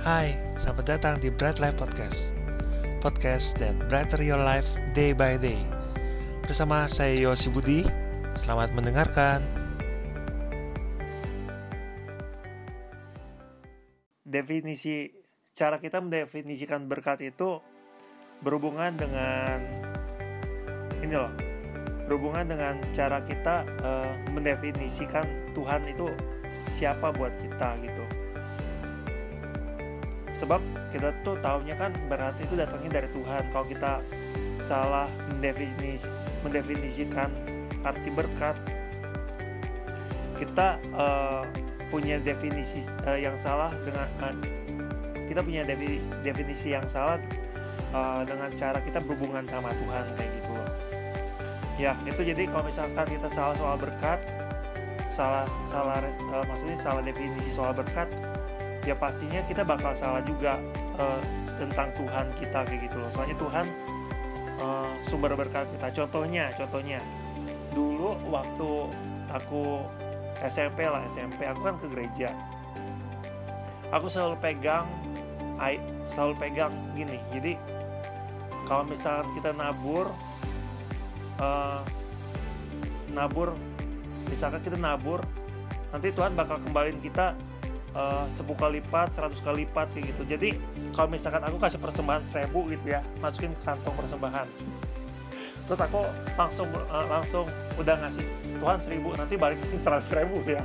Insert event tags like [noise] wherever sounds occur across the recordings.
Hai, selamat datang di Bright Life Podcast. Podcast that brighter your life day by day. Bersama saya Yosi Budi. Selamat mendengarkan. Definisi Cara kita mendefinisikan berkat itu Berhubungan dengan Ini loh. Berhubungan dengan cara kita uh, mendefinisikan Tuhan itu siapa buat kita gitu sebab kita tuh tahunya kan berarti itu datangnya dari Tuhan. Kalau kita salah mendefinis mendefinisikan arti berkat kita uh, punya definisi uh, yang salah dengan uh, kita punya defi, definisi yang salah uh, dengan cara kita berhubungan sama Tuhan kayak gitu loh. Ya itu jadi kalau misalkan kita salah soal berkat salah salah uh, maksudnya salah definisi soal berkat ya pastinya kita bakal salah juga uh, tentang Tuhan kita kayak gitu loh. Soalnya Tuhan uh, sumber berkat kita. Contohnya contohnya. Dulu waktu aku SMP lah SMP aku kan ke gereja. Aku selalu pegang selalu pegang gini. Jadi kalau misalkan kita nabur uh, nabur misalkan kita nabur nanti Tuhan bakal kembaliin kita uh, 10 kali lipat, 100 kali lipat kayak gitu. Jadi kalau misalkan aku kasih persembahan 1000 gitu ya, masukin ke kantong persembahan. Terus aku langsung uh, langsung udah ngasih Tuhan 1000 nanti balikin 100 ribu ya. [laughs]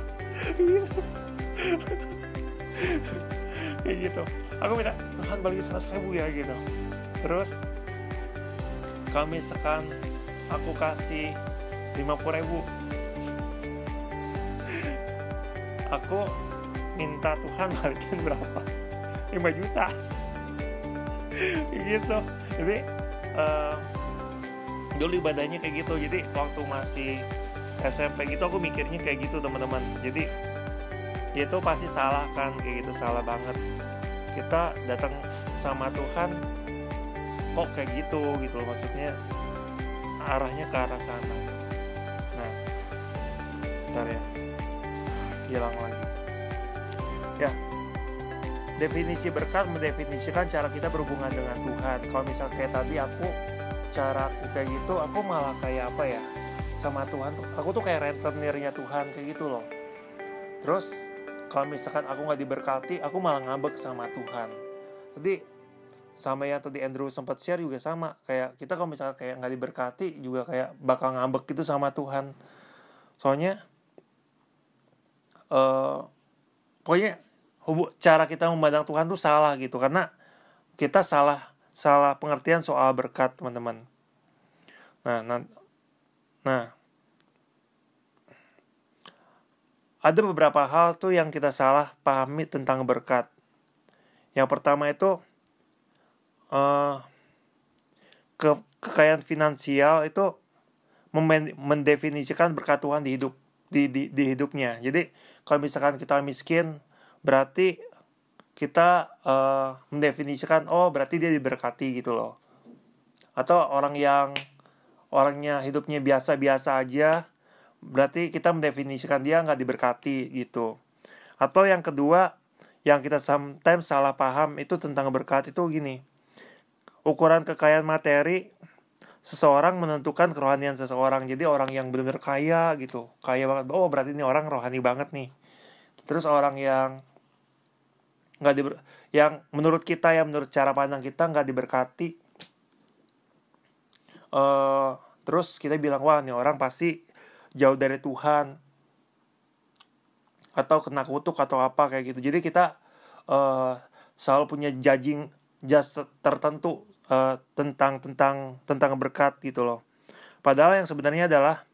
kayak gitu. Aku minta Tuhan balikin 100 ribu ya gitu. Terus kalau misalkan aku kasih 50 ribu aku minta Tuhan balikin berapa? 5 juta. Gitu. Jadi uh, dulu ibadahnya kayak gitu. Jadi waktu masih SMP gitu aku mikirnya kayak gitu teman-teman. Jadi itu pasti salah kan kayak gitu. Salah banget. Kita datang sama Tuhan kok kayak gitu gitu loh. Maksudnya arahnya ke arah sana. Nah ntar ya. Hilang lagi. ya definisi berkat mendefinisikan cara kita berhubungan dengan Tuhan. Kalau misal kayak tadi aku cara aku kayak gitu aku malah kayak apa ya sama Tuhan. Aku tuh kayak rentenirnya Tuhan kayak gitu loh. Terus kalau misalkan aku nggak diberkati aku malah ngambek sama Tuhan. Jadi sama yang tadi Andrew sempat share juga sama. Kayak kita kalau misalnya kayak nggak diberkati juga kayak bakal ngambek gitu sama Tuhan. Soalnya uh, pokoknya cara kita memandang Tuhan tuh salah gitu karena kita salah salah pengertian soal berkat teman-teman. Nah, nah, nah, ada beberapa hal tuh yang kita salah pahami tentang berkat. Yang pertama itu uh, ke kekayaan finansial itu mendefinisikan berkat Tuhan di hidup di, di, di hidupnya. Jadi kalau misalkan kita miskin berarti kita uh, mendefinisikan oh berarti dia diberkati gitu loh. Atau orang yang orangnya hidupnya biasa-biasa aja berarti kita mendefinisikan dia nggak diberkati gitu. Atau yang kedua yang kita sometimes salah paham itu tentang berkat itu gini. Ukuran kekayaan materi seseorang menentukan kerohanian seseorang. Jadi orang yang benar-benar kaya gitu. Kaya banget. Oh berarti ini orang rohani banget nih. Terus orang yang nggak di yang menurut kita ya menurut cara pandang kita nggak diberkati. Uh, terus kita bilang wah nih orang pasti jauh dari Tuhan atau kena kutuk atau apa kayak gitu. Jadi kita uh, selalu punya judging just tertentu uh, tentang tentang tentang berkat gitu loh. Padahal yang sebenarnya adalah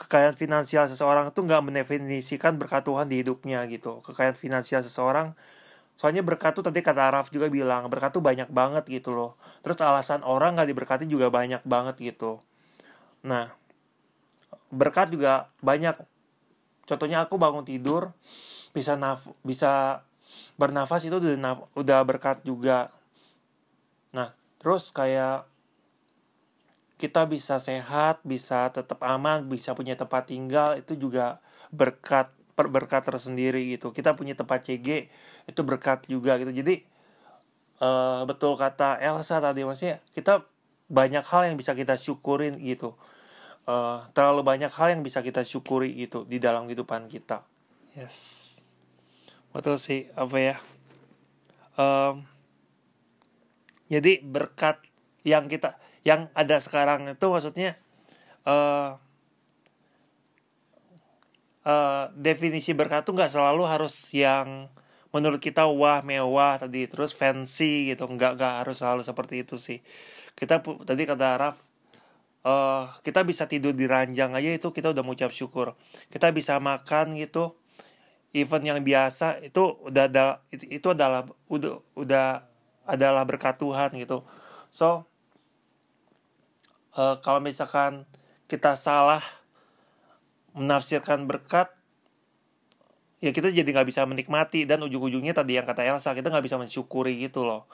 kekayaan finansial seseorang itu nggak mendefinisikan berkat Tuhan di hidupnya gitu. Kekayaan finansial seseorang Soalnya berkat tuh tadi kata Araf juga bilang berkat tuh banyak banget gitu loh. Terus alasan orang gak diberkati juga banyak banget gitu. Nah, berkat juga banyak. Contohnya aku bangun tidur bisa naf bisa bernafas itu udah naf udah berkat juga. Nah, terus kayak kita bisa sehat, bisa tetap aman, bisa punya tempat tinggal itu juga berkat berkat tersendiri gitu. Kita punya tempat CG itu berkat juga gitu. Jadi uh, betul kata Elsa tadi maksudnya kita banyak hal yang bisa kita syukurin gitu. Uh, terlalu banyak hal yang bisa kita syukuri gitu di dalam kehidupan kita. Yes. Betul sih apa ya? Um, jadi berkat yang kita yang ada sekarang itu maksudnya uh, uh, definisi berkat tuh nggak selalu harus yang menurut kita wah mewah tadi terus fancy gitu. Nggak nggak harus selalu seperti itu sih. Kita tadi kata Raf uh, kita bisa tidur di ranjang aja itu kita udah mengucap syukur. Kita bisa makan gitu event yang biasa itu udah ada itu, adalah udah udah adalah berkat Tuhan gitu. So uh, kalau misalkan kita salah menafsirkan berkat ya kita jadi nggak bisa menikmati. Dan ujung-ujungnya tadi yang kata Elsa kita nggak bisa mensyukuri gitu loh.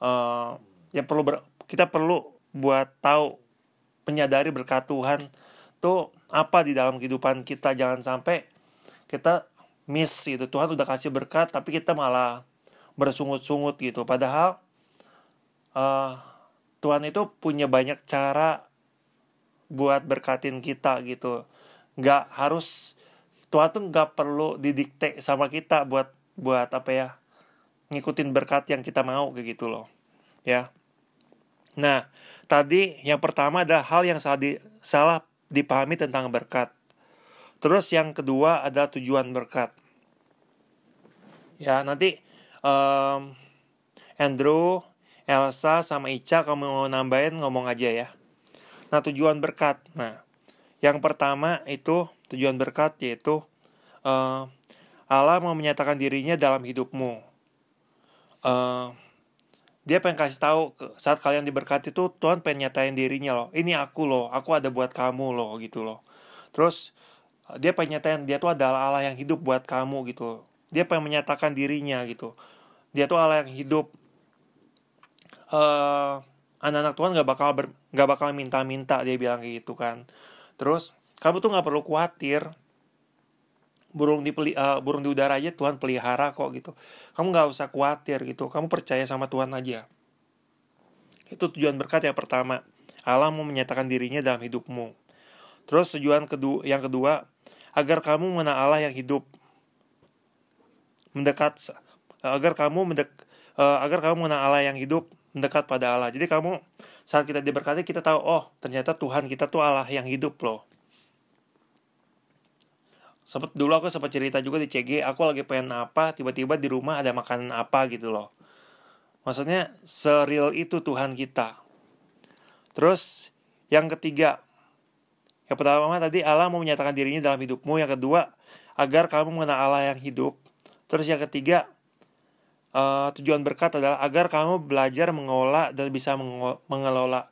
Uh, ya perlu ber, kita perlu buat tahu menyadari berkat Tuhan tuh apa di dalam kehidupan kita. Jangan sampai kita miss gitu. Tuhan udah kasih berkat tapi kita malah bersungut-sungut gitu. Padahal uh, Tuhan itu punya banyak cara buat berkatin kita gitu. Nggak harus Tuhan tuh nggak perlu didikte sama kita buat buat apa ya ngikutin berkat yang kita mau kayak gitu loh ya. Nah tadi yang pertama ada hal yang salah, di, salah dipahami tentang berkat. Terus yang kedua adalah tujuan berkat. Ya nanti um, Andrew Elsa sama Ica kamu mau nambahin ngomong aja ya. Nah tujuan berkat. Nah yang pertama itu tujuan berkat yaitu uh, Allah mau menyatakan dirinya dalam hidupmu. Uh, dia pengen kasih tahu saat kalian diberkati itu Tuhan pengen nyatain dirinya loh. Ini aku loh, aku ada buat kamu loh gitu loh. Terus dia pengen nyatain dia tuh adalah Allah yang hidup buat kamu gitu. Dia pengen menyatakan dirinya gitu. Dia tuh Allah yang hidup. Uh, anak-anak Tuhan gak bakal ber, gak bakal minta-minta dia bilang kayak gitu kan. Terus kamu tuh nggak perlu khawatir. Burung di peli, uh, burung di udara aja Tuhan pelihara kok gitu. Kamu nggak usah khawatir gitu. Kamu percaya sama Tuhan aja. Itu tujuan berkat yang pertama. Allah mau menyatakan dirinya dalam hidupmu. Terus tujuan kedua yang kedua agar kamu mengenal Allah yang hidup. Mendekat agar kamu mendek uh, agar kamu mengenal Allah yang hidup mendekat pada Allah. Jadi kamu saat kita diberkati kita tahu oh ternyata Tuhan kita tuh Allah yang hidup loh sempet dulu aku sempat cerita juga di CG aku lagi pengen apa tiba-tiba di rumah ada makanan apa gitu loh. Maksudnya seril itu Tuhan kita. Terus yang ketiga yang pertama tadi Allah mau menyatakan dirinya dalam hidupmu. Yang kedua agar kamu mengenal Allah yang hidup. Terus yang ketiga uh, tujuan berkat adalah agar kamu belajar mengolah dan bisa mengelola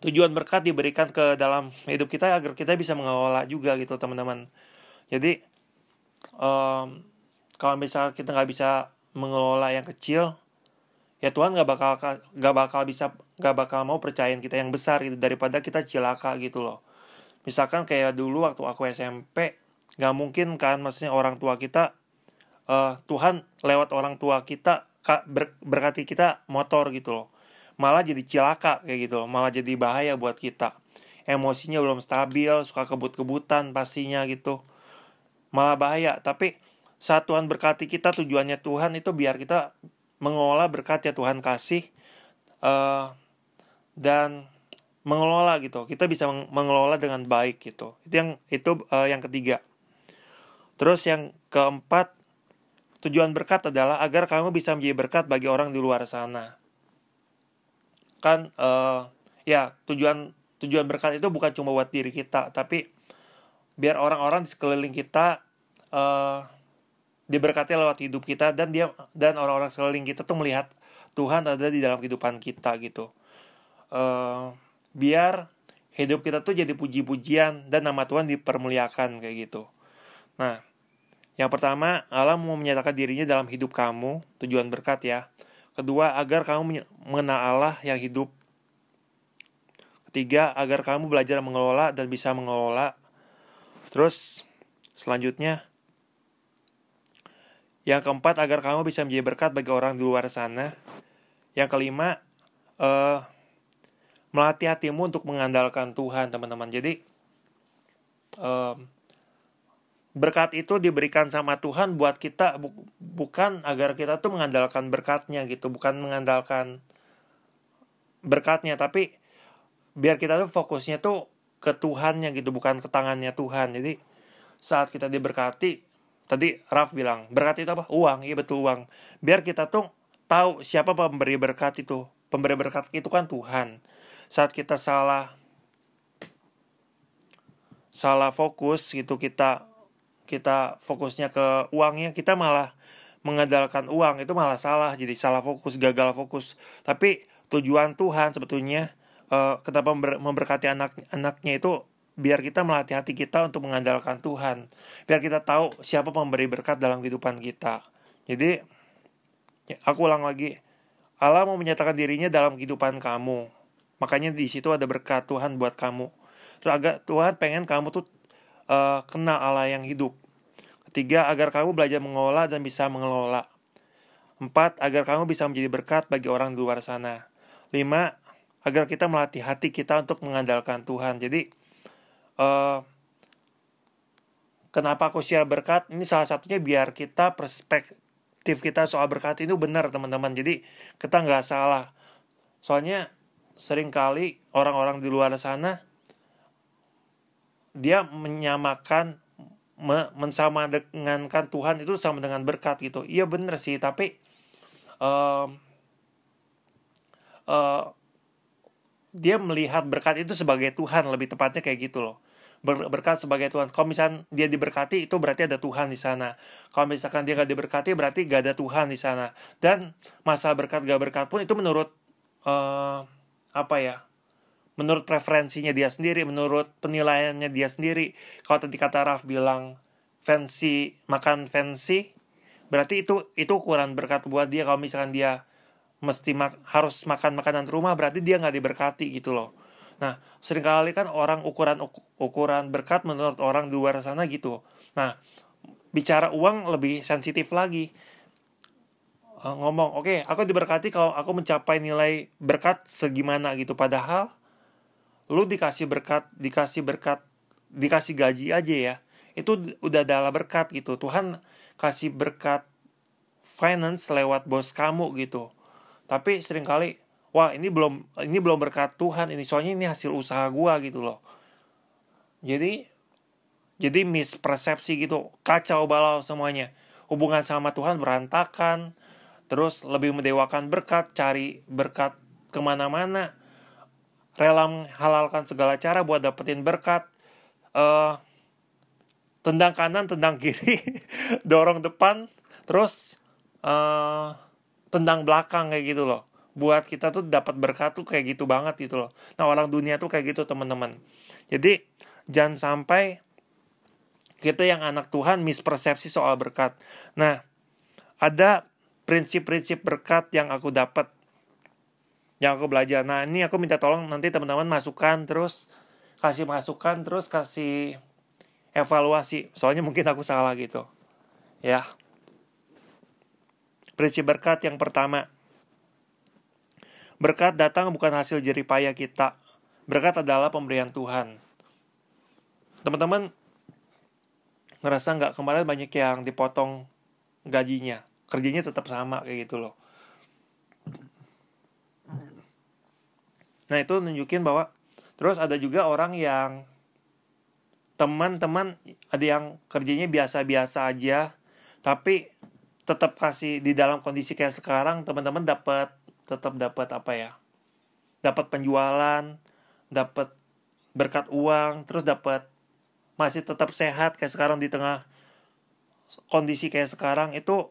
tujuan berkat diberikan ke dalam hidup kita agar kita bisa mengelola juga gitu teman-teman. Jadi um, kalau misalnya kita nggak bisa mengelola yang kecil ya Tuhan nggak bakal nggak bakal bisa nggak bakal mau percayain kita yang besar gitu daripada kita cilaka gitu loh. Misalkan kayak dulu waktu aku SMP nggak mungkin kan maksudnya orang tua kita uh, Tuhan lewat orang tua kita ber, berkati kita motor gitu loh malah jadi cilaka kayak gitu malah jadi bahaya buat kita. Emosinya belum stabil suka kebut-kebutan pastinya gitu. Malah bahaya. Tapi saat Tuhan berkati kita tujuannya Tuhan itu biar kita mengolah berkat ya Tuhan kasih uh, dan mengelola gitu. Kita bisa mengelola dengan baik gitu. Itu yang itu uh, yang ketiga. Terus yang keempat tujuan berkat adalah agar kamu bisa menjadi berkat bagi orang di luar sana kan uh, ya tujuan tujuan berkat itu bukan cuma buat diri kita tapi biar orang-orang di sekeliling kita uh, diberkati lewat hidup kita dan dia dan orang-orang sekeliling kita tuh melihat Tuhan ada di dalam kehidupan kita gitu. Uh, biar hidup kita tuh jadi puji-pujian dan nama Tuhan dipermuliakan kayak gitu. Nah yang pertama Allah mau menyatakan dirinya dalam hidup kamu tujuan berkat ya Kedua, agar kamu mengenal Allah yang hidup. Ketiga, agar kamu belajar mengelola dan bisa mengelola. Terus, selanjutnya, Yang keempat, agar kamu bisa menjadi berkat bagi orang di luar sana. Yang kelima, uh, melatih hatimu untuk mengandalkan Tuhan, teman-teman. Jadi, uh, berkat itu diberikan sama Tuhan buat kita, bu bukan agar kita tuh mengandalkan berkatnya gitu, bukan mengandalkan berkatnya, tapi biar kita tuh fokusnya tuh ke Tuhannya gitu, bukan ke tangannya Tuhan. Jadi, saat kita diberkati, tadi Raf bilang berkat itu apa? Uang. Iya betul uang. Biar kita tuh tahu siapa pemberi berkat itu. Pemberi berkat itu kan Tuhan. Saat kita salah salah fokus gitu kita kita fokusnya ke uangnya kita malah mengandalkan uang. Itu malah salah jadi salah fokus gagal fokus. Tapi tujuan Tuhan sebetulnya uh, kenapa memberkati anak anaknya itu biar kita melatih hati kita untuk mengandalkan Tuhan. Biar kita tahu siapa pemberi berkat dalam kehidupan kita. Jadi ya, aku ulang lagi. Allah mau menyatakan dirinya dalam kehidupan kamu. Makanya di situ ada berkat Tuhan buat kamu. Terus agak Tuhan pengen kamu tuh uh, kenal Allah yang hidup. Ketiga agar kamu belajar mengelola dan bisa mengelola. Empat agar kamu bisa menjadi berkat bagi orang di luar sana. Lima agar kita melatih hati kita untuk mengandalkan Tuhan. Jadi uh, kenapa aku share berkat? Ini salah satunya biar kita perspektif kita soal berkat itu benar teman-teman. Jadi kita nggak salah. Soalnya sering kali orang-orang di luar sana dia menyamakan me, mensama dengankan Tuhan itu sama dengan berkat gitu iya benar sih tapi uh, uh, dia melihat berkat itu sebagai Tuhan lebih tepatnya kayak gitu loh ber berkat sebagai Tuhan. Kalau misalnya dia diberkati itu berarti ada Tuhan di sana. Kalau misalkan dia gak diberkati berarti gak ada Tuhan di sana. Dan masa berkat gak berkat pun itu menurut uh, apa ya? Menurut preferensinya dia sendiri, menurut penilaiannya dia sendiri. Kalau tadi kata Raf bilang fancy makan fancy, berarti itu itu ukuran berkat buat dia. Kalau misalkan dia mesti mak harus makan makanan rumah, berarti dia nggak diberkati gitu loh Nah, sering kali kan orang ukuran ukuran berkat menurut orang di luar sana gitu. Nah, bicara uang lebih sensitif lagi. Uh, ngomong, oke, okay, aku diberkati kalau aku mencapai nilai berkat segimana gitu. Padahal lu dikasih berkat, dikasih berkat, dikasih gaji aja ya. Itu udah adalah berkat gitu. Tuhan kasih berkat finance lewat bos kamu gitu. Tapi sering kali wah ini belum ini belum berkat Tuhan ini soalnya ini hasil usaha gua gitu loh jadi jadi mispersepsi gitu kacau balau semuanya hubungan sama Tuhan berantakan terus lebih mendewakan berkat cari berkat ke mana-mana rela menghalalkan segala cara buat dapetin berkat uh, tendang kanan tendang kiri [laughs] dorong depan terus uh, tendang belakang kayak gitu loh buat kita tuh dapat berkat tuh kayak gitu banget gitu loh. Nah orang dunia tuh kayak gitu teman-teman. Jadi jangan sampai kita yang anak Tuhan mispersepsi soal berkat. Nah ada prinsip-prinsip berkat yang aku dapat yang aku belajar. Nah ini aku minta tolong nanti teman-teman masukkan terus kasih masukan terus kasih evaluasi. Soalnya mungkin aku salah gitu. Ya. Prinsip berkat yang pertama, Berkat datang bukan hasil jeripaya kita. Berkat adalah pemberian Tuhan. Teman-teman ngerasa nggak kemarin banyak yang dipotong gajinya, kerjanya tetap sama kayak gitu loh. Nah itu nunjukin bahwa terus ada juga orang yang teman-teman ada yang kerjanya biasa-biasa aja, tapi tetap kasih di dalam kondisi kayak sekarang teman-teman dapat tetap dapat apa ya dapat penjualan dapat berkat uang terus dapat masih tetap sehat kayak sekarang di tengah kondisi kayak sekarang itu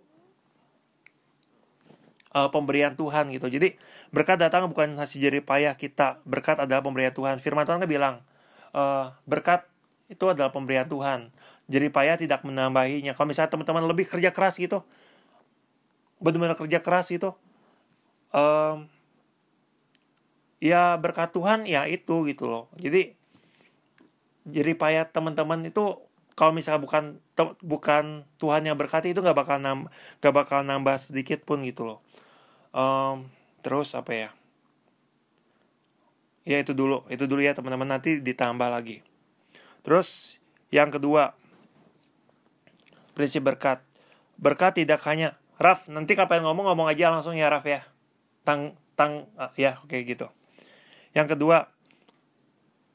uh, pemberian Tuhan gitu. Jadi berkat datang bukan hasil jerih payah kita berkat adalah pemberian Tuhan. Firman Tuhan kan bilang uh, berkat itu adalah pemberian Tuhan. Jerih payah tidak menambahinya. Kalau misalnya teman-teman lebih kerja keras gitu benar-benar kerja keras gitu um, ya berkat Tuhan ya itu gitu loh. Jadi jadi payah teman-teman itu kalau misalnya bukan bukan Tuhan yang berkati itu nggak bakal nam nggak bakal nambah sedikit pun gitu loh. Um, terus apa ya? Ya itu dulu itu dulu ya teman-teman. Nanti ditambah lagi. Terus yang kedua prinsip berkat. Berkat tidak hanya Raf nanti kapan ngomong ngomong aja langsung ya Raf ya. Tang tang uh, ya oke okay, gitu. Yang kedua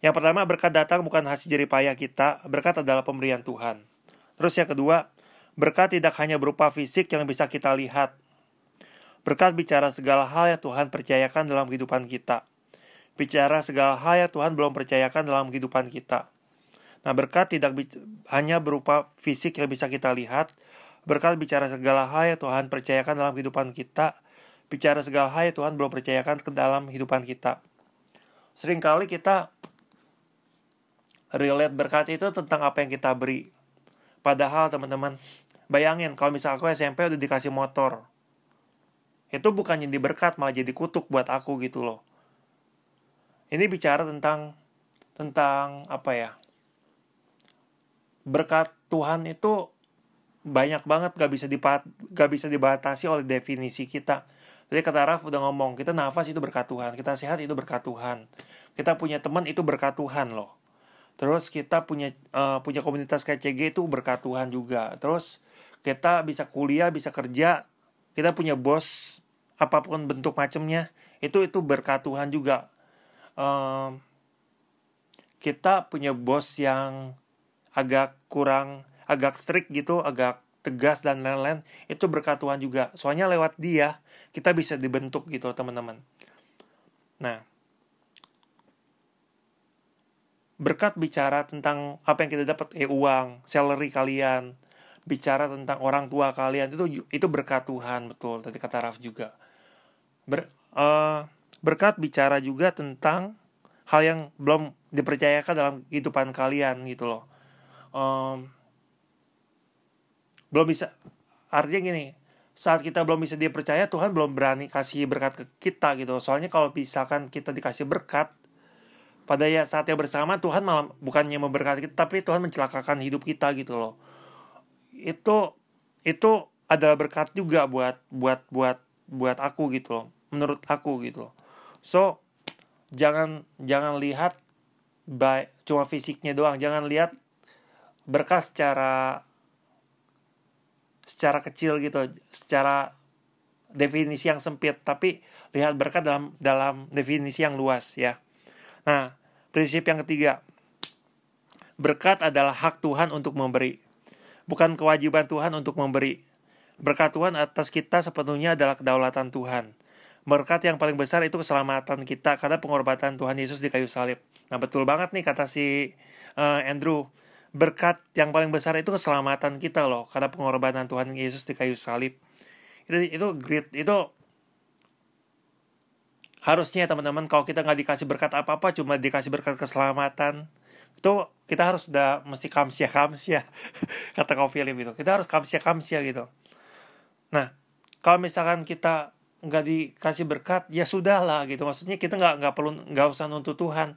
yang pertama berkat datang bukan hasil jerih payah kita berkat adalah pemberian Tuhan. Terus yang kedua berkat tidak hanya berupa fisik yang bisa kita lihat. Berkat bicara segala hal yang Tuhan percayakan dalam kehidupan kita. Bicara segala hal yang Tuhan belum percayakan dalam kehidupan kita. Nah, berkat tidak hanya berupa fisik yang bisa kita lihat, berkat bicara segala hal yang Tuhan percayakan dalam kehidupan kita, bicara segala hal yang Tuhan belum percayakan ke dalam kehidupan kita. Seringkali kita relate berkat itu tentang apa yang kita beri. Padahal teman-teman, bayangin kalau misalnya aku SMP udah dikasih motor. Itu bukan jadi berkat, malah jadi kutuk buat aku gitu loh. Ini bicara tentang tentang apa ya? berkat Tuhan itu banyak banget gak bisa dipat gak bisa dibatasi oleh definisi kita. Jadi kata Raf udah ngomong kita nafas itu berkat Tuhan, kita sehat itu berkat Tuhan, kita punya teman itu berkat Tuhan loh. Terus kita punya uh, punya komunitas KCG itu berkat Tuhan juga. Terus kita bisa kuliah, bisa kerja, kita punya bos apa pun bentuk macamnya itu itu berkat Tuhan juga. Uh, kita punya bos yang agak kurang agak strict gitu agak tegas dan lain-lain itu berkat Tuhan juga soalnya lewat dia kita bisa dibentuk gitu teman-teman nah berkat bicara tentang apa yang kita dapat eh uang salary kalian bicara tentang orang tua kalian itu itu berkat Tuhan betul tadi kata Raf juga. Ber, uh, berkat bicara juga tentang hal yang belum dipercayakan dalam kehidupan kalian gitu loh. Um, belum bisa artinya gini saat kita belum bisa dia percaya Tuhan belum berani kasih berkat ke kita gitu soalnya kalau misalkan kita dikasih berkat pada ya saat yang bersama Tuhan malah bukannya memberkati kita tapi Tuhan mencelakakan hidup kita gitu loh. Itu itu adalah berkat juga buat buat buat buat aku gitu loh. Menurut aku gitu loh. So jangan jangan lihat baik cuma fisiknya doang. Jangan lihat berkah secara secara kecil gitu, secara definisi yang sempit, tapi lihat berkat dalam dalam definisi yang luas ya. Nah, prinsip yang ketiga. Berkat adalah hak Tuhan untuk memberi. Bukan kewajiban Tuhan untuk memberi. Berkat Tuhan atas kita sepenuhnya adalah kedaulatan Tuhan. Berkat yang paling besar itu keselamatan kita karena pengorbanan Tuhan Yesus di kayu salib. Nah, betul banget nih kata si uh, Andrew berkat yang paling besar itu keselamatan kita loh karena pengorbanan Tuhan Yesus di kayu salib itu itu great itu harusnya teman-teman kalau kita nggak dikasih berkat apa-apa cuma dikasih berkat keselamatan itu kita harus udah mesti kamsia kamsia [laughs] kata kau Philip itu kita harus kamsia kamsia gitu. Nah kalau misalkan kita nggak dikasih berkat ya sudah lah gitu. Maksudnya kita nggak nggak perlu nggak usah nuntut Tuhan.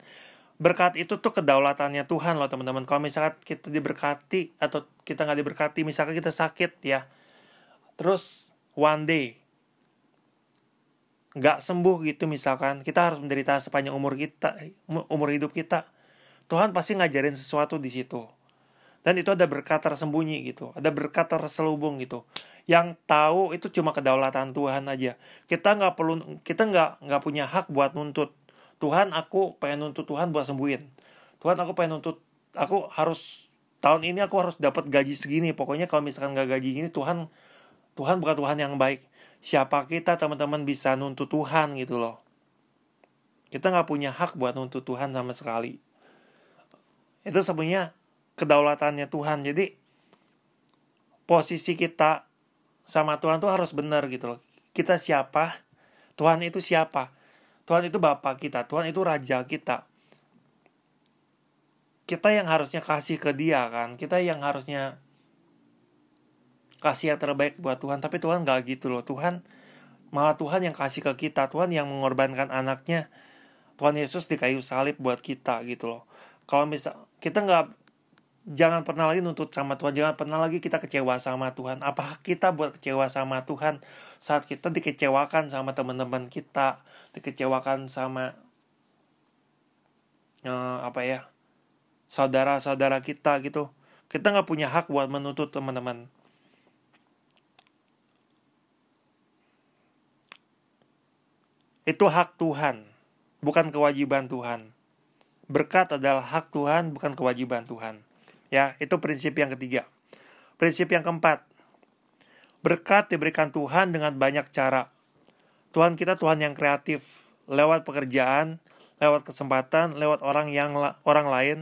Berkat itu tuh kedaulatannya Tuhan loh teman-teman. Kalau misalkan kita diberkati atau kita nggak diberkati misalkan kita sakit ya. Terus one day nggak sembuh gitu misalkan kita harus menderita sepanjang umur kita umur hidup kita. Tuhan pasti ngajarin sesuatu di situ. Dan itu ada berkat tersembunyi gitu ada berkat terselubung gitu. Yang tahu itu cuma kedaulatan Tuhan aja. Kita nggak perlu kita nggak nggak punya hak buat nuntut. Tuhan aku pengen nuntut Tuhan buat sembuhin. Tuhan aku pengen nuntut aku harus tahun ini aku harus dapat gaji segini. Pokoknya kalau misalkan gak gaji ini Tuhan Tuhan bukan Tuhan yang baik siapa kita teman-teman bisa nuntut Tuhan gitu loh. Kita nggak punya hak buat nuntut Tuhan sama sekali. Itu sebenarnya kedaulatannya Tuhan. Jadi posisi kita sama Tuhan tuh harus benar gitu loh. Kita siapa? Tuhan itu siapa? Tuhan itu Bapak kita, Tuhan itu Raja kita. Kita yang harusnya kasih ke dia kan, kita yang harusnya kasih yang terbaik buat Tuhan, tapi Tuhan gak gitu loh. Tuhan malah Tuhan yang kasih ke kita, Tuhan yang mengorbankan anaknya. Tuhan Yesus di kayu salib buat kita gitu loh. Kalau misal kita nggak jangan pernah lagi nuntut sama Tuhan jangan pernah lagi kita kecewa sama Tuhan apa kita buat kecewa sama Tuhan saat kita dikecewakan sama teman-teman kita dikecewakan sama uh, apa ya saudara-saudara kita gitu kita nggak punya hak buat menuntut teman-teman itu hak Tuhan bukan kewajiban Tuhan berkat adalah hak Tuhan bukan kewajiban Tuhan ya itu prinsip yang ketiga prinsip yang keempat berkat diberikan Tuhan dengan banyak cara Tuhan kita Tuhan yang kreatif lewat pekerjaan lewat kesempatan, lewat orang yang orang lain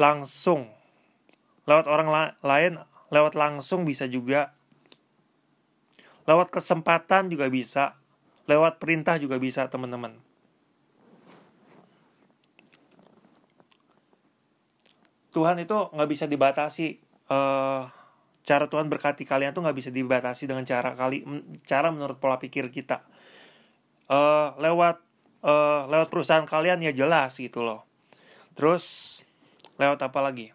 langsung. Lewat orang la lain, lewat langsung bisa juga. Lewat kesempatan juga bisa. Lewat perintah juga bisa, teman-teman. Tuhan itu nggak bisa dibatasi. Uh, cara Tuhan berkati kalian tuh nggak bisa dibatasi dengan cara kali cara menurut pola pikir kita. Uh, lewat uh, lewat perusahaan kalian ya jelas gitu loh. Terus lewat apa lagi?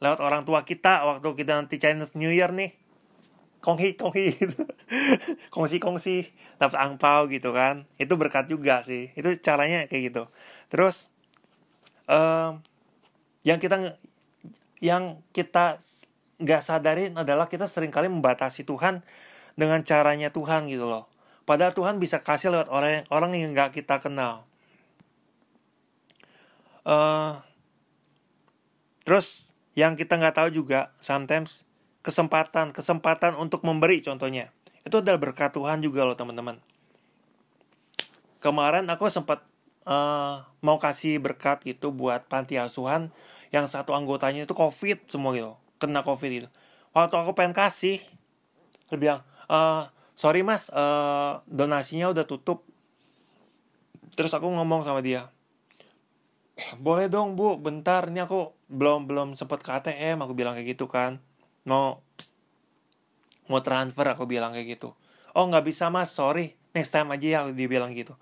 Lewat orang tua kita waktu kita nanti Chinese New Year nih. Konghi konghi [laughs] kongsi kongsi dapat angpau gitu kan. Itu berkat juga sih. Itu caranya kayak gitu. Terus um, yang kita yang kita nggak sadarin adalah kita sering kali membatasi Tuhan dengan caranya Tuhan gitu loh. Padahal Tuhan bisa kasih lewat orang orang yang nggak kita kenal. Uh, terus yang kita nggak tahu juga sometimes kesempatan kesempatan untuk memberi contohnya itu adalah berkat Tuhan juga loh teman-teman. Kemarin aku sempat uh, mau kasih berkat itu buat panti asuhan yang satu anggotanya itu covid semua gitu kena covid itu. Waktu aku pengen kasih, dia bilang, uh, sorry mas uh, donasinya udah tutup terus aku ngomong sama dia boleh dong bu bentar ini aku belum belum sempet ke ATM aku bilang kayak gitu kan mau mau transfer aku bilang kayak gitu. Oh nggak bisa mas. Sorry. Next time aja ya dia bilang gitu.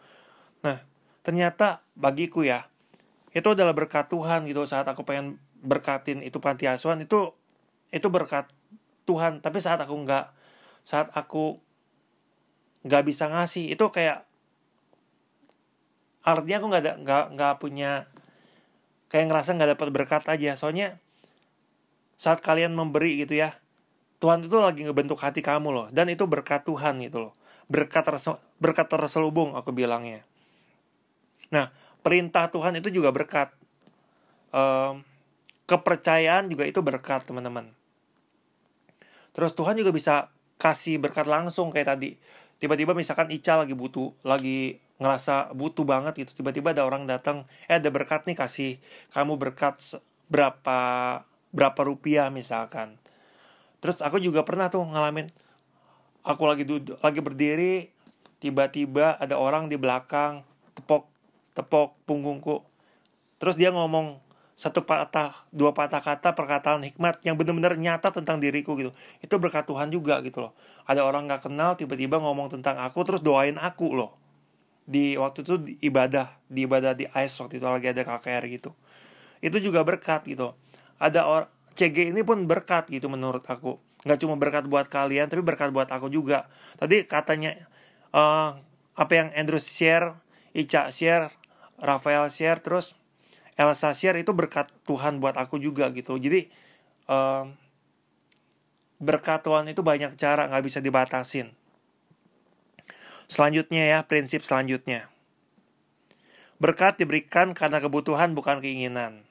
Nah ternyata bagiku ya itu adalah berkat Tuhan gitu. Saat aku pengen berkatin itu panti asuhan itu itu berkat Tuhan. Tapi saat aku nggak saat aku nggak bisa ngasih itu kayak artinya aku nggak nggak nggak punya kayak ngerasa nggak dapat berkat aja. Soalnya saat kalian memberi gitu ya Tuhan itu lagi ngebentuk hati kamu loh. Dan itu berkat Tuhan gitu loh. Berkat berkat terselubung aku bilangnya. Nah perintah Tuhan itu juga berkat. Um, kepercayaan juga itu berkat teman-teman. Terus Tuhan juga bisa kasih berkat langsung kayak tadi. Tiba-tiba misalkan Ica lagi butuh lagi ngerasa butuh banget gitu. Tiba-tiba ada orang datang eh ada berkat nih kasih. Kamu berkat berapa berapa rupiah misalkan terus aku juga pernah tuh ngalamin aku lagi duduk lagi berdiri tiba-tiba ada orang di belakang tepok tepok punggungku. Terus dia ngomong satu patah dua patah kata perkataan hikmat yang benar-benar nyata tentang diriku gitu. Itu berkat Tuhan juga gitu loh. Ada orang nggak kenal tiba-tiba ngomong tentang aku terus doain aku loh. Di waktu itu di ibadah di ibadah di ICE waktu itu lagi ada KKR gitu. Itu juga berkat gitu. Ada orang CG ini pun berkat gitu menurut aku. Nggak cuma berkat buat kalian tapi berkat buat aku juga. Tadi katanya uh, apa yang Andrew share Ica share Rafael share terus Elsa share itu berkat Tuhan buat aku juga gitu. Jadi um, berkat Tuhan itu banyak cara nggak bisa dibatasin. Selanjutnya ya prinsip selanjutnya. Berkat diberikan karena kebutuhan bukan keinginan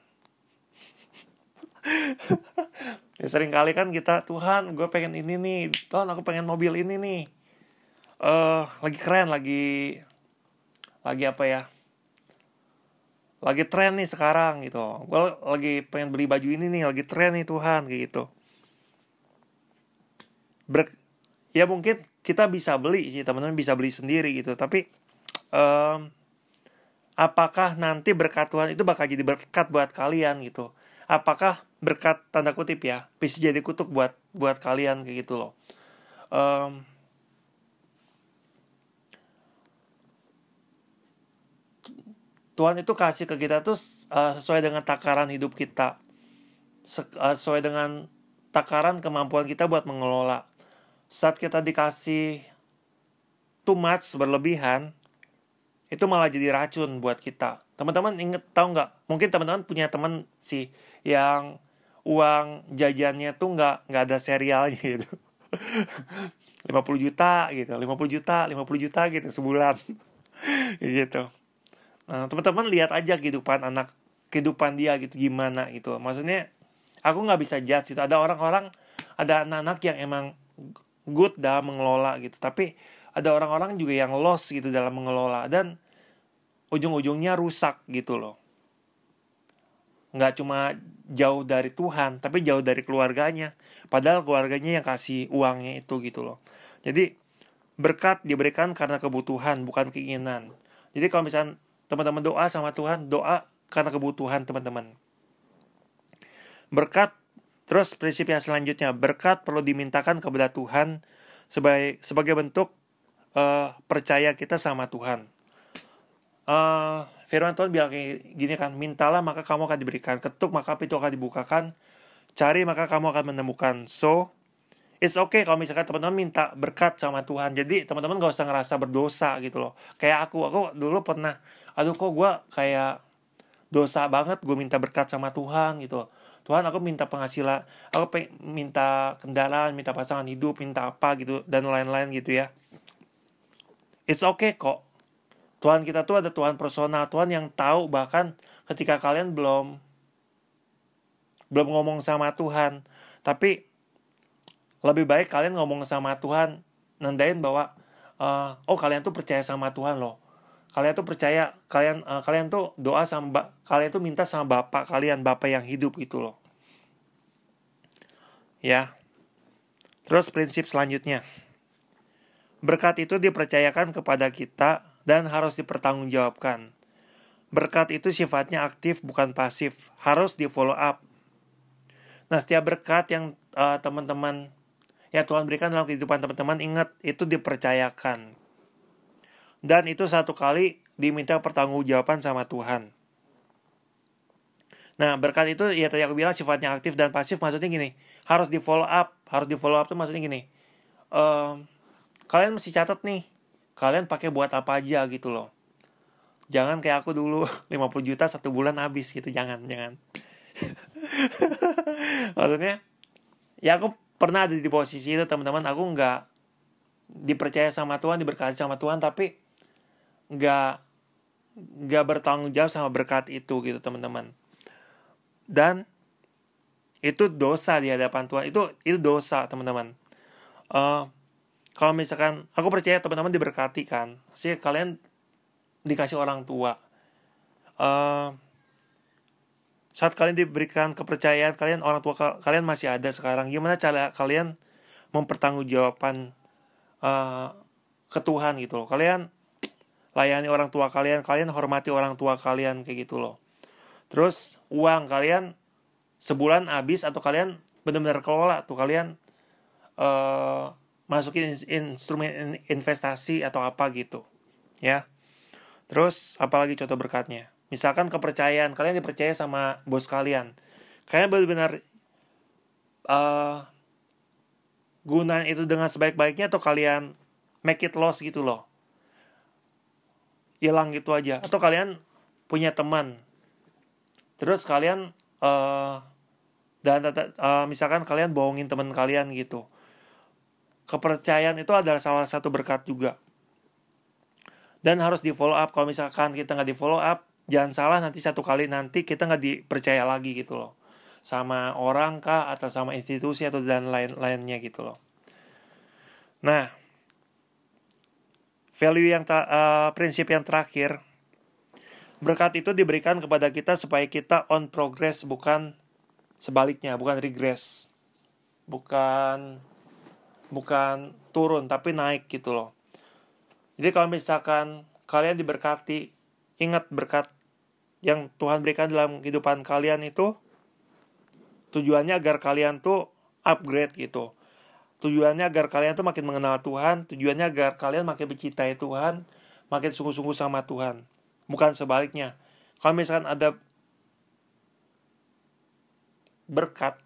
[laughs] ya, sering kali kan kita Tuhan gue pengen ini nih. Tuhan aku pengen mobil ini nih. Uh, lagi keren lagi lagi apa ya? Lagi tren nih sekarang gitu. Gue lagi pengen beli baju ini nih lagi tren nih Tuhan gitu. Ber ya mungkin kita bisa beli sih teman-teman bisa beli sendiri gitu. Tapi um, apakah nanti berkat Tuhan itu bakal jadi berkat buat kalian gitu? Apakah berkat tanda kutip ya bisa jadi kutuk buat buat kalian kayak gitu loh um, Tuhan itu kasih ke kita tuh uh, sesuai dengan takaran hidup kita. sesuai dengan takaran kemampuan kita buat mengelola. Saat kita dikasih too much berlebihan, itu malah jadi racun buat kita. Teman-teman inget tahu nggak? Mungkin teman-teman punya teman sih yang uang jajannya tuh nggak nggak ada serialnya gitu. [laughs] 50 juta gitu, 50 juta, 50 juta gitu sebulan. [laughs] gitu. Nah, teman-teman lihat aja kehidupan anak kehidupan dia gitu gimana gitu. Maksudnya aku nggak bisa judge itu. Ada orang-orang ada anak-anak yang emang good dalam mengelola gitu. Tapi ada orang-orang juga yang lost gitu dalam mengelola dan ujung-ujungnya rusak gitu loh. Nggak cuma jauh dari Tuhan, tapi jauh dari keluarganya. Padahal keluarganya yang kasih uangnya itu gitu loh. Jadi berkat diberikan karena kebutuhan, bukan keinginan. Jadi kalau misalnya teman-teman doa sama Tuhan, doa karena kebutuhan teman-teman. Berkat, terus prinsip yang selanjutnya, berkat perlu dimintakan kepada Tuhan sebagai sebagai bentuk uh, percaya kita sama Tuhan. Uh, firman Tuhan bilang kayak gini kan, mintalah maka kamu akan diberikan, ketuk maka pintu akan dibukakan, cari maka kamu akan menemukan. So, it's okay kalau misalkan teman-teman minta berkat sama Tuhan. Jadi teman-teman gak usah ngerasa berdosa gitu loh. Kayak aku, aku dulu pernah aduh kok gue kayak dosa banget gue minta berkat sama Tuhan gitu Tuhan aku minta penghasilan aku minta kendaraan minta pasangan hidup minta apa gitu dan lain-lain gitu ya it's okay kok Tuhan kita tuh ada Tuhan personal Tuhan yang tahu bahkan ketika kalian belum belum ngomong sama Tuhan. Tapi lebih baik kalian ngomong sama Tuhan nandain bahwa uh, oh kalian tuh percaya sama Tuhan loh. Kalian tuh percaya kalian uh, kalian tuh doa sama kalian tuh minta sama bapak kalian bapak yang hidup gitu loh. Ya. Terus prinsip selanjutnya. Berkat itu dipercayakan kepada kita dan harus dipertanggungjawabkan. Berkat itu sifatnya aktif bukan pasif. Harus di follow up. Nah setiap berkat yang uh, teman-teman ya Tuhan berikan dalam kehidupan teman-teman ingat itu dipercayakan. Dan itu satu kali diminta pertanggungjawaban sama Tuhan. Nah, berkat itu ya tadi aku bilang sifatnya aktif dan pasif maksudnya gini, harus di follow up, harus di follow up tuh maksudnya gini. Um, kalian mesti catat nih, kalian pakai buat apa aja gitu loh. Jangan kayak aku dulu [laughs] 50 juta satu bulan habis gitu, jangan, jangan. [laughs] maksudnya ya aku pernah ada di posisi itu teman-teman, aku nggak dipercaya sama Tuhan, diberkati sama Tuhan, tapi nggak nggak bertanggung jawab sama berkat itu gitu teman-teman dan itu dosa di hadapan Tuhan itu itu dosa teman-teman uh, kalau misalkan aku percaya teman-teman diberkati kan. Sih kalian dikasih orang tua. Uh, saat kalian diberikan kepercayaan kalian orang tua kalian masih ada sekarang. Gimana cara kalian mempertanggungjawabkan uh, ke Tuhan gitu loh. Kalian layani orang tua kalian, kalian hormati orang tua kalian kayak gitu loh. Terus uang kalian sebulan habis atau kalian benar-benar kelola tuh. Kalian uh, masukin instrumen investasi atau apa gitu ya. Terus apalagi contoh berkatnya? Misalkan kepercayaan kalian dipercaya sama bos kalian, kalian benar-benar uh, gunain itu dengan sebaik-baiknya atau kalian make it loss gitu loh? Hilang gitu aja. Atau kalian punya teman. Terus kalian uh, dan uh, misalkan kalian bohongin teman kalian gitu kepercayaan itu adalah salah satu berkat juga. Dan harus di follow up. Kalau misalkan kita nggak di follow up jangan salah nanti satu kali nanti kita nggak dipercaya lagi gitu loh. Sama orang kah atau sama institusi atau dan lain lainnya gitu loh. Nah value yang uh, prinsip yang terakhir berkat itu diberikan kepada kita supaya kita on progress bukan sebaliknya bukan regress. Bukan bukan turun tapi naik gitu loh jadi kalau misalkan kalian diberkati ingat berkat yang Tuhan berikan dalam kehidupan kalian itu tujuannya agar kalian tuh upgrade gitu Tujuannya agar kalian tuh makin mengenal Tuhan, tujuannya agar kalian makin mencintai Tuhan, makin sungguh-sungguh sama Tuhan. Bukan sebaliknya. Kalau misalkan ada berkat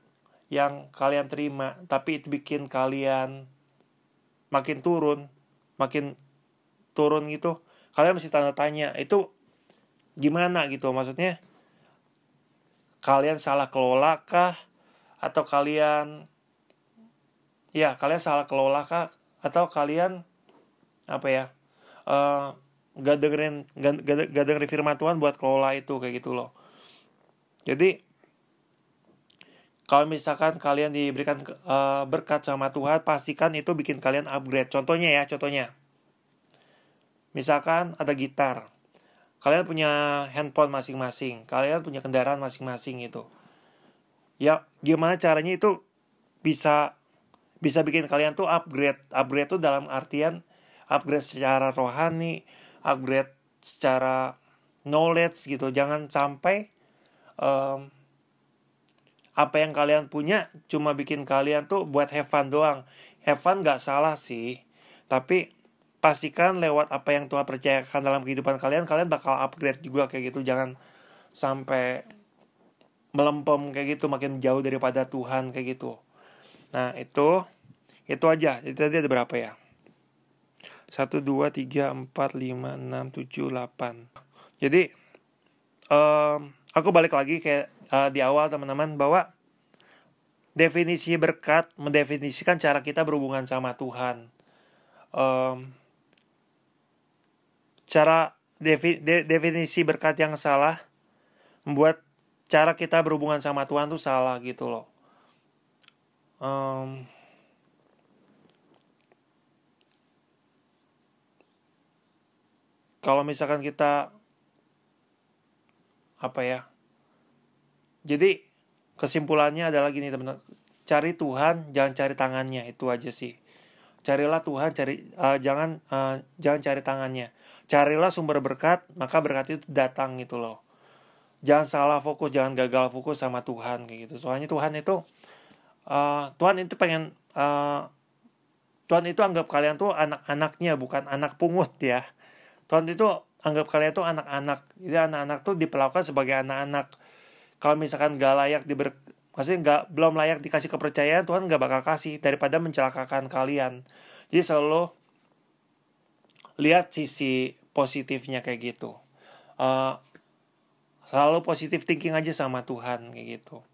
yang kalian terima tapi itu bikin kalian makin turun makin turun gitu. Kalian mesti tanda tanya itu gimana? gitu. Maksudnya kalian salah kelola kah? Atau kalian ya kalian salah kelola kah? Atau kalian apa ya uh, gak dengerin gak, gak, gak dengerin firman Tuhan buat kelola itu kayak gitu loh. Jadi kalau misalkan kalian diberikan uh, berkat sama Tuhan pastikan itu bikin kalian upgrade. Contohnya ya contohnya. Misalkan ada gitar. Kalian punya handphone masing-masing. Kalian punya kendaraan masing-masing itu ya gimana caranya itu bisa bisa bikin kalian tuh upgrade? Upgrade tuh dalam artian upgrade secara rohani upgrade secara knowledge gitu. Jangan sampai um, apa yang kalian punya cuma bikin kalian tuh buat have fun doang. Have fun gak salah sih. Tapi pastikan lewat apa yang Tuhan percayakan dalam kehidupan kalian kalian bakal upgrade juga kayak gitu. Jangan sampai melempem kayak gitu makin jauh daripada Tuhan kayak gitu. Nah itu itu aja. Jadi tadi ada berapa ya? Satu dua tiga empat lima enam tujuh delapan jadi um, aku balik lagi kayak uh, di awal teman-teman bahwa definisi berkat mendefinisikan cara kita berhubungan sama Tuhan um, cara defi, de, definisi berkat yang salah membuat cara kita berhubungan sama Tuhan tuh salah gitu loh. Um, kalau misalkan kita apa ya? Jadi kesimpulannya adalah gini teman-teman, cari Tuhan, jangan cari tangannya. Itu aja sih. Carilah Tuhan, cari uh, jangan uh, jangan cari tangannya. Carilah sumber berkat maka berkat itu datang gitu loh. Jangan salah fokus jangan gagal fokus sama Tuhan kayak gitu. Soalnya Tuhan itu uh, Tuhan itu pengen uh, Tuhan itu anggap kalian tuh anak-anaknya bukan anak pungut ya. Tuhan itu anggap kalian tuh anak-anak. Jadi anak-anak tuh diperlakukan sebagai anak-anak kalau misalkan gak layak diber maksudnya nggak belum layak dikasih kepercayaan Tuhan nggak bakal kasih daripada mencelakakan kalian. Jadi selalu lihat sisi positifnya kayak gitu. Uh, selalu positif thinking aja sama Tuhan kayak gitu